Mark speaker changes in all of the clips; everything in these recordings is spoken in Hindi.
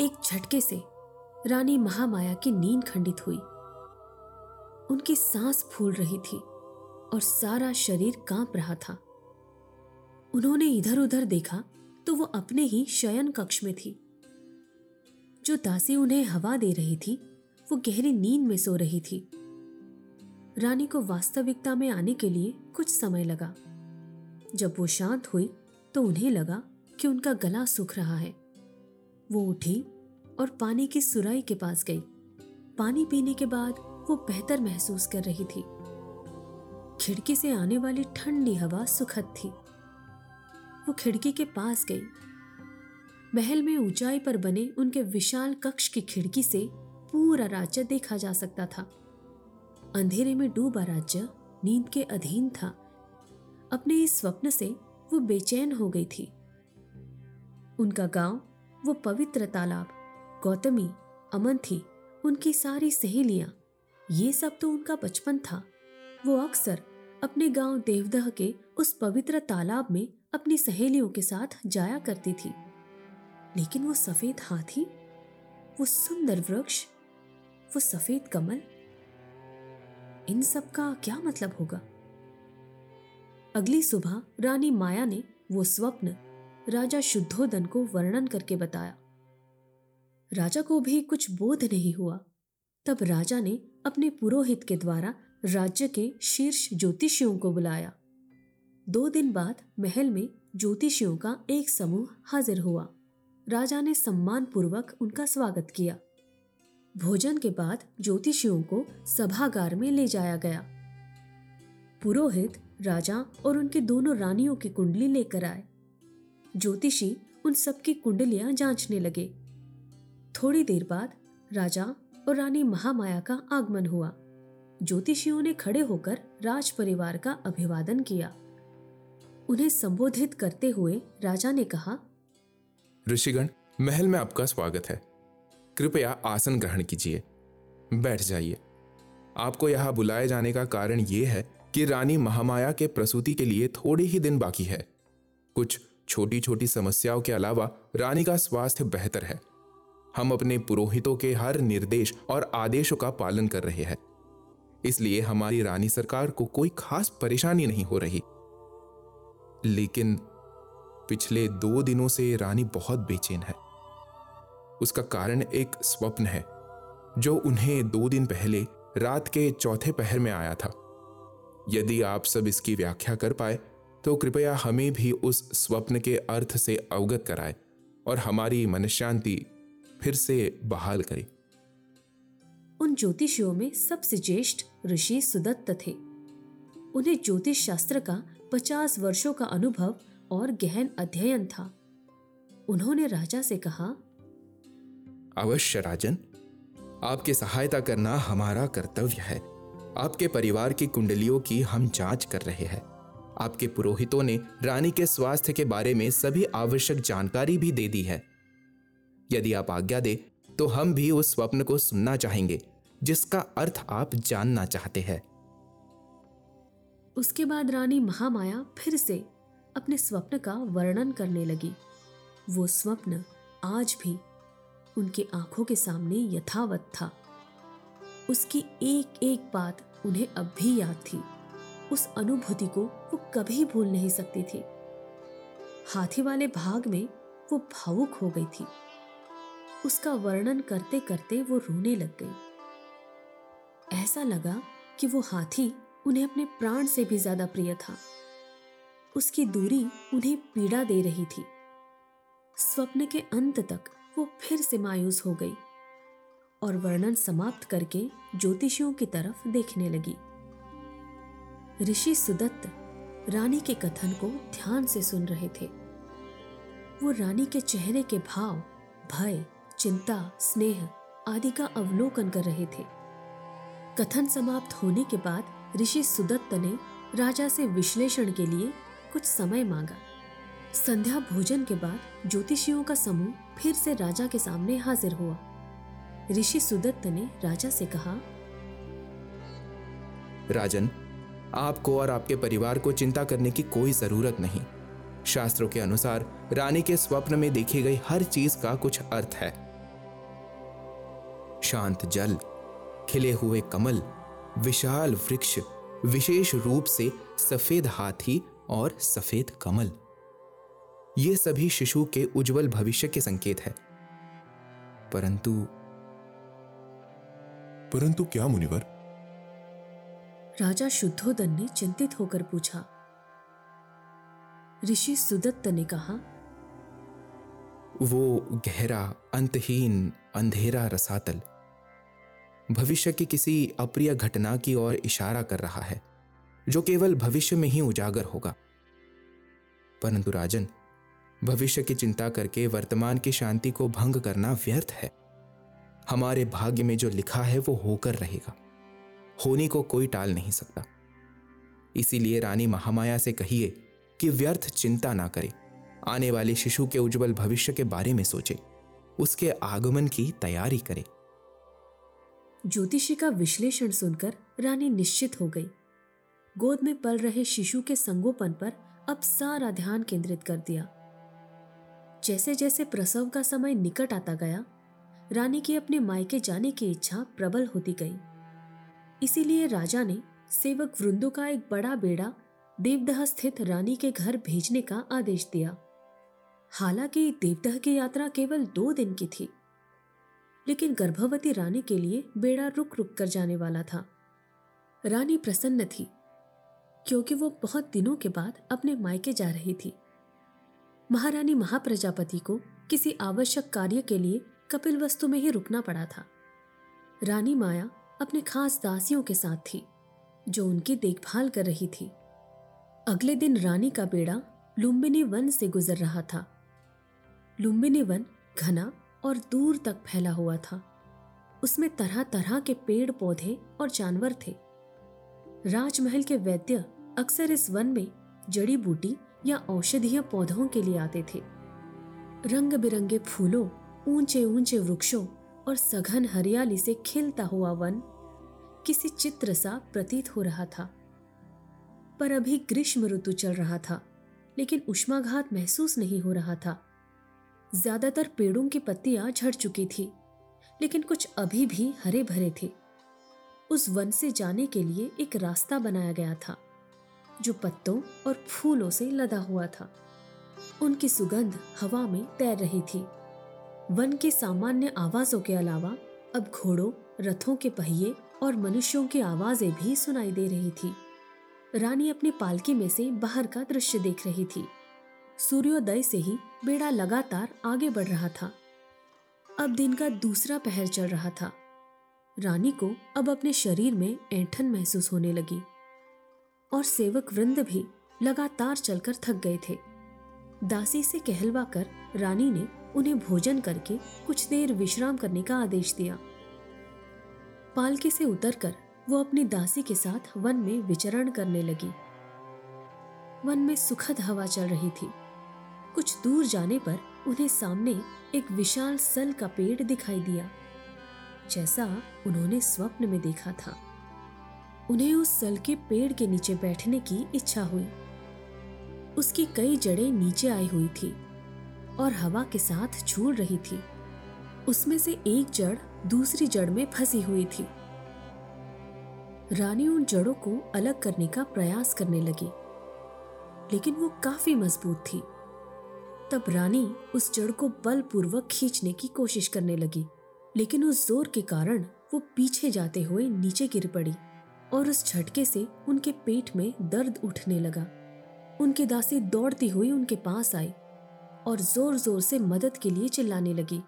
Speaker 1: एक झटके से रानी महामाया की नींद खंडित हुई। उनकी सांस फूल रही थी और सारा शरीर काँप रहा था। उन्होंने इधर उधर देखा तो वो अपने ही शयन कक्ष में थी। जो दासी उन्हें हवा दे रही थी, वो गहरी नींद में सो रही थी। रानी को वास्तविकता में आने के लिए कुछ समय लगा। जब वो शांत हुई तो उन्हें लगा कि उनका गला सूख रहा है। वो उठी और पानी की सुराई के पास गई। पानी पीने के बाद वो बेहतर महसूस कर रही थी। खिड़की से आने वाली ठंडी हवा सुखद थी। वो खिड़की के पास गई। महल में ऊंचाई पर बने उनके विशाल कक्ष की खिड़की से पूरा राज्य देखा जा सकता था। अंधेरे में डूबा राज्य नींद के अधीन था। अपने इस स्वप्न से वो बेचैन हो गई थी। उनका गाँव, वो पवित्र तालाब गौतमी, अमन थी, उनकी सारी सहेलियाँ। ये सब तो उनका बचपन था। वो अक्सर अपने गाँव देवदह के उस पवित्र तालाब में अपनी सहेलियों के साथ जाया करती थी। लेकिन वो सफ़ेद हाथी, वो सुंदर वृक्ष, वो सफ़ेद कमल, इन सब का क्या मतलब होगा? अगली सुबह रानी माया ने वो स्वप्न राजा शुद्धोदन को वर्णन करके बताया। राजा को भी कुछ बोध नहीं हुआ। तब राजा ने अपने पुरोहित के द्वारा राज्य के शीर्ष ज्योतिषियों को बुलाया। दो दिन बाद महल में ज्योतिषियों का एक समूह हाजिर हुआ। राजा ने सम्मान पूर्वक उनका स्वागत किया। भोजन के बाद ज्योतिषियों को सभागार में ले जाया गया। पुरोहित, राजा और उनके दोनों रानियों की कुंडली लेकर आए। ज्योतिषी उन सबकी कुंडलियाँ जांचने लगे। थोड़ी देर बाद राजा और रानी महामाया का आगमन हुआ। ज्योतिषियों ने खड़े होकर राज परिवार का अभिवादन किया। उन्हें संबोधित करते हुए राजा ने कहा,
Speaker 2: ऋषिगण, महल में आपका स्वागत है। कृपया आसन ग्रहण कीजिए। बैठ जाइए। आपको यहाँ बुलाए जाने का कारण ये है कि रानी महामाया के प्रसूति के लिए थोड़े ही दिन बाकी है। कुछ छोटी छोटी समस्याओं के अलावा रानी का स्वास्थ्य बेहतर है। हम अपने पुरोहितों के हर निर्देश और आदेशों का पालन कर रहे हैं। इसलिए हमारी रानी सरकार को कोई खास परेशानी नहीं हो रही। लेकिन पिछले दो दिनों से रानी बहुत बेचैन है। उसका कारण एक स्वप्न है, जो उन्हें दो दिन पहले रात के चौथे पहर में आया था। यदि आप सब इसकी व्याख्या कर पाए तो कृपया हमें भी उस स्वप्न के अर्थ से अवगत कराए और हमारी मनशांति फिर से बहाल करे
Speaker 1: उन ज्योतिषियों में सबसे ज्येष्ठ ऋषि सुदत्त थे। उन्हें ज्योतिष शास्त्र का पचास वर्षों का अनुभव और गहन अध्ययन था। उन्होंने राजा से कहा
Speaker 3: अवश्य राजन आपकी सहायता करना हमारा कर्तव्य है। आपके परिवार की कुंडलियों की हम जाँच कर रहे हैं। आपके पुरोहितों ने रानी के स्वास्थ्य के बारे में सभी आवश्यक जानकारी भी दे दी है। यदि आप आज्ञा दे तो हम भी उस स्वप्न को सुनना चाहेंगे, जिसका अर्थ आप जानना चाहते हैं।
Speaker 1: उसके बाद रानी महामाया फिर से अपने स्वप्न का वर्णन करने लगी। वो स्वप्न आज भी उनकी आँखों के सामने यथावत था। उसकी एक एक बात उन्हें अब भी याद थी। उस अनुभूति को वो कभी भूल नहीं सकती थी। हाथी वाले भाग में वो भावुक हो गई थी। उसका वर्णन करते करते वो रोने लग गई। ऐसा लगा कि वो हाथी उन्हें अपने प्राण से भी ज़्यादा प्रिय था। उसकी दूरी उन्हें पीड़ा दे रही थी। स्वप्न के अंत तक वो फिर से मायूस हो गई और वर्णन समाप्त करके ज्योतिषियों की तरफ़ देखने लगी। ऋषि सुदत्त रानी के कथन को ध्यान से सुन रहे थे। वो रानी के चेहरे के भाव, भय चिंता, स्नेह आदि का अवलोकन कर रहे थे। कथन समाप्त होने के बाद ऋषि सुदत्त ने राजा से विश्लेषण के लिए कुछ समय मांगा। संध्या भोजन के बाद ज्योतिषियों का समूह फिर से राजा के सामने हाजिर हुआ। ऋषि सुदत्त ने राजा से कहा,
Speaker 3: राजन, आपको और आपके परिवार को चिंता करने की कोई ज़रूरत नहीं। शास्त्रों के अनुसार रानी के स्वप्न में देखी गई हर चीज़ का कुछ अर्थ है। शांत जल खिले हुए कमल विशाल वृक्ष विशेष रूप से सफ़ेद हाथी और सफ़ेद कमल। ये सभी शिशु के उज्जवल भविष्य के संकेत है। परंतु
Speaker 2: परंतु क्या मुनिवर?
Speaker 1: राजा शुद्धोदन ने चिंतित होकर पूछा। ऋषि सुदत्त ने कहा
Speaker 3: वो गहरा अंतहीन अंधेरा रसातल। भविष्य की किसी अप्रिय घटना की ओर इशारा कर रहा है, जो केवल भविष्य में ही उजागर होगा। परंतु राजन, भविष्य की चिंता करके वर्तमान की शांति को भंग करना व्यर्थ है। हमारे भाग्य में जो लिखा है वो होकर रहेगा। होने को कोई टाल नहीं सकता। इसीलिए रानी महामाया से कहिए कि व्यर्थ चिंता ना करे। आने वाले शिशु के उज्जवल भविष्य के बारे में सोचे। उसके आगमन की तैयारी करे।
Speaker 1: ज्योतिषी का विश्लेषण सुनकर रानी निश्चित हो गई। गोद में पल रहे शिशु के संगोपन पर अब सारा ध्यान केंद्रित कर दिया। जैसे जैसे प्रसव का समय निकट आता गया, रानी की अपने मायके जाने की इच्छा प्रबल होती गई। इसीलिए राजा ने सेवक वृंदों का एक बड़ा बेड़ा देवदह स्थित रानी के घर भेजने का आदेश दिया। हालाँकि देवदह की यात्रा केवल दो दिन की थी। लेकिन गर्भवती रानी के लिए बेड़ा रुक रुक कर जाने वाला था। रानी प्रसन्न थी, क्योंकि वो बहुत दिनों के बाद अपने मायके जा रही थी। महारानी महाप्रजापति को किसी आवश्यक कार्य के लिए कपिल वस्तु में ही रुकना पड़ा था। रानी माया अपने खास दासियों के साथ थी, जो उनकी देखभाल कर रही थी। अगले दिन रानी का बेड़ा लुम्बिनी वन से गुजर रहा था। लुम्बिनी वन घना और दूर तक फैला हुआ था। उसमें तरह तरह के पेड़ पौधे और जानवर थे। राजमहल के वैद्य अक्सर इस वन में जड़ी बूटी या औषधीय पौधों के लिए आते थे। रंग बिरंगे फूलों ऊँचे ऊँचे वृक्षों और सघन हरियाली से खिलता हुआ वन किसी चित्र सा प्रतीत हो रहा था। पर अभी ग्रीष्म ऋतु चल रहा था, लेकिन उष्माघात महसूस नहीं हो रहा था। ज़्यादातर पेड़ों की पत्तियाँ झड़ चुकी थी, लेकिन कुछ अभी भी हरे भरे थे। उस वन से जाने के लिए एक रास्ता बनाया गया था, जो पत्तों और फूलों से लदा हुआ था। उनकी सुगंध हवा में तैर रही थी। वन की सामान्य आवाजों के अलावा अब घोड़ों, रथों के पहिए और मनुष्यों की आवाज़ें भी सुनाई दे रही थी। रानी अपनी पालकी में से बाहर का दृश्य देख रही थी। सूर्योदय से ही बेड़ा लगातार आगे बढ़ रहा था। अब दिन का दूसरा पहर चल रहा था। रानी को अब अपने शरीर में ऐंठन महसूस होने लगी और सेवक वृंद भी लगातार चलकर थक गए थे। दासी से कहलवा कर रानी ने उन्हें भोजन करके कुछ देर विश्राम करने का आदेश दिया। पालकी से उतरकर वो अपनी दासी के साथ वन में विचरण करने लगी। वन में सुखद हवा चल रही थी। कुछ दूर जाने पर उन्हें सामने एक विशाल सल का पेड़ दिखाई दिया, जैसा उन्होंने स्वप्न में देखा था। उन्हें उस सल के पेड़ के नीचे बैठने की इच्छा हुई। उसकी कई जड़ें नीचे आई हुई थी और हवा के साथ झूल रही थी। उसमें से एक जड़ दूसरी जड़ में फंसी हुई थी। रानी उन जड़ों को अलग करने का प्रयास करने लगी, लेकिन वो काफ़ी मज़बूत थी। तब रानी उस जड़ को बलपूर्वक खींचने की कोशिश करने लगी, लेकिन उस ज़ोर के कारण वो पीछे जाते हुए नीचे गिर पड़ी और उस झटके से उनके पेट में दर्द उठने लगा। उनकी दासी दौड़ती हुई उनके पास आई और ज़ोर ज़ोर से मदद के लिए चिल्लाने लगी।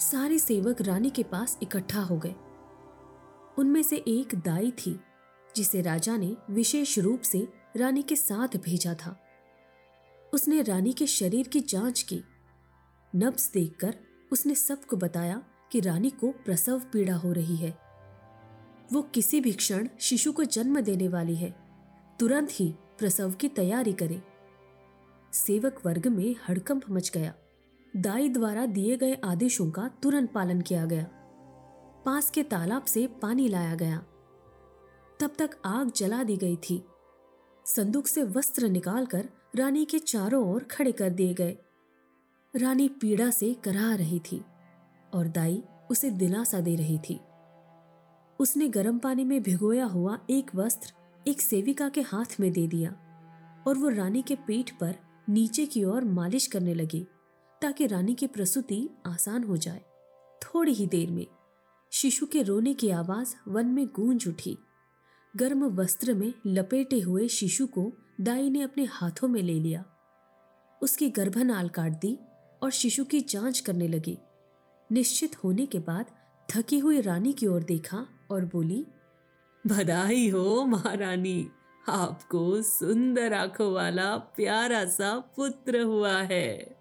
Speaker 1: सारे सेवक रानी के पास इकट्ठा हो गए। उनमें से एक दाई थी, जिसे राजा ने विशेष रूप से रानी के साथ भेजा था। उसने रानी के शरीर की जाँच की। नब्स देखकर उसने सबको बताया कि रानी को प्रसव पीड़ा हो रही है। वो किसी भी क्षण शिशु को जन्म देने वाली है। तुरंत ही प्रसव की तैयारी करे। सेवक वर्ग में हड़कंप मच गया। दाई द्वारा दिए गए आदेशों का तुरंत पालन किया गया। पास के तालाब से पानी लाया गया। तब तक आग जला दी गई थी। संदूक से वस्त्र निकालकर रानी के चारों ओर खड़े कर दिए गए। रानी पीड़ा से कराह रही थी और दाई उसे दिलासा दे रही थी। उसने गर्म पानी में भिगोया हुआ एक वस्त्र एक सेविका के हाथ में दे दिया और वो रानी के पीठ पर नीचे की ओर मालिश करने लगी ताकि रानी की प्रसूति आसान हो जाए। थोड़ी ही देर में शिशु के रोने की आवाज़ वन में गूंज उठी। गर्म वस्त्र में लपेटे हुए शिशु को दाई ने अपने हाथों में ले लिया। उसकी गर्भनाल काट दी और शिशु की जाँच करने लगी। निश्चित होने के बाद थकी हुई रानी की ओर देखा और बोली,
Speaker 4: बधाई हो, महारानी। आपको सुंदर आँखों वाला प्यारा सा पुत्र हुआ है।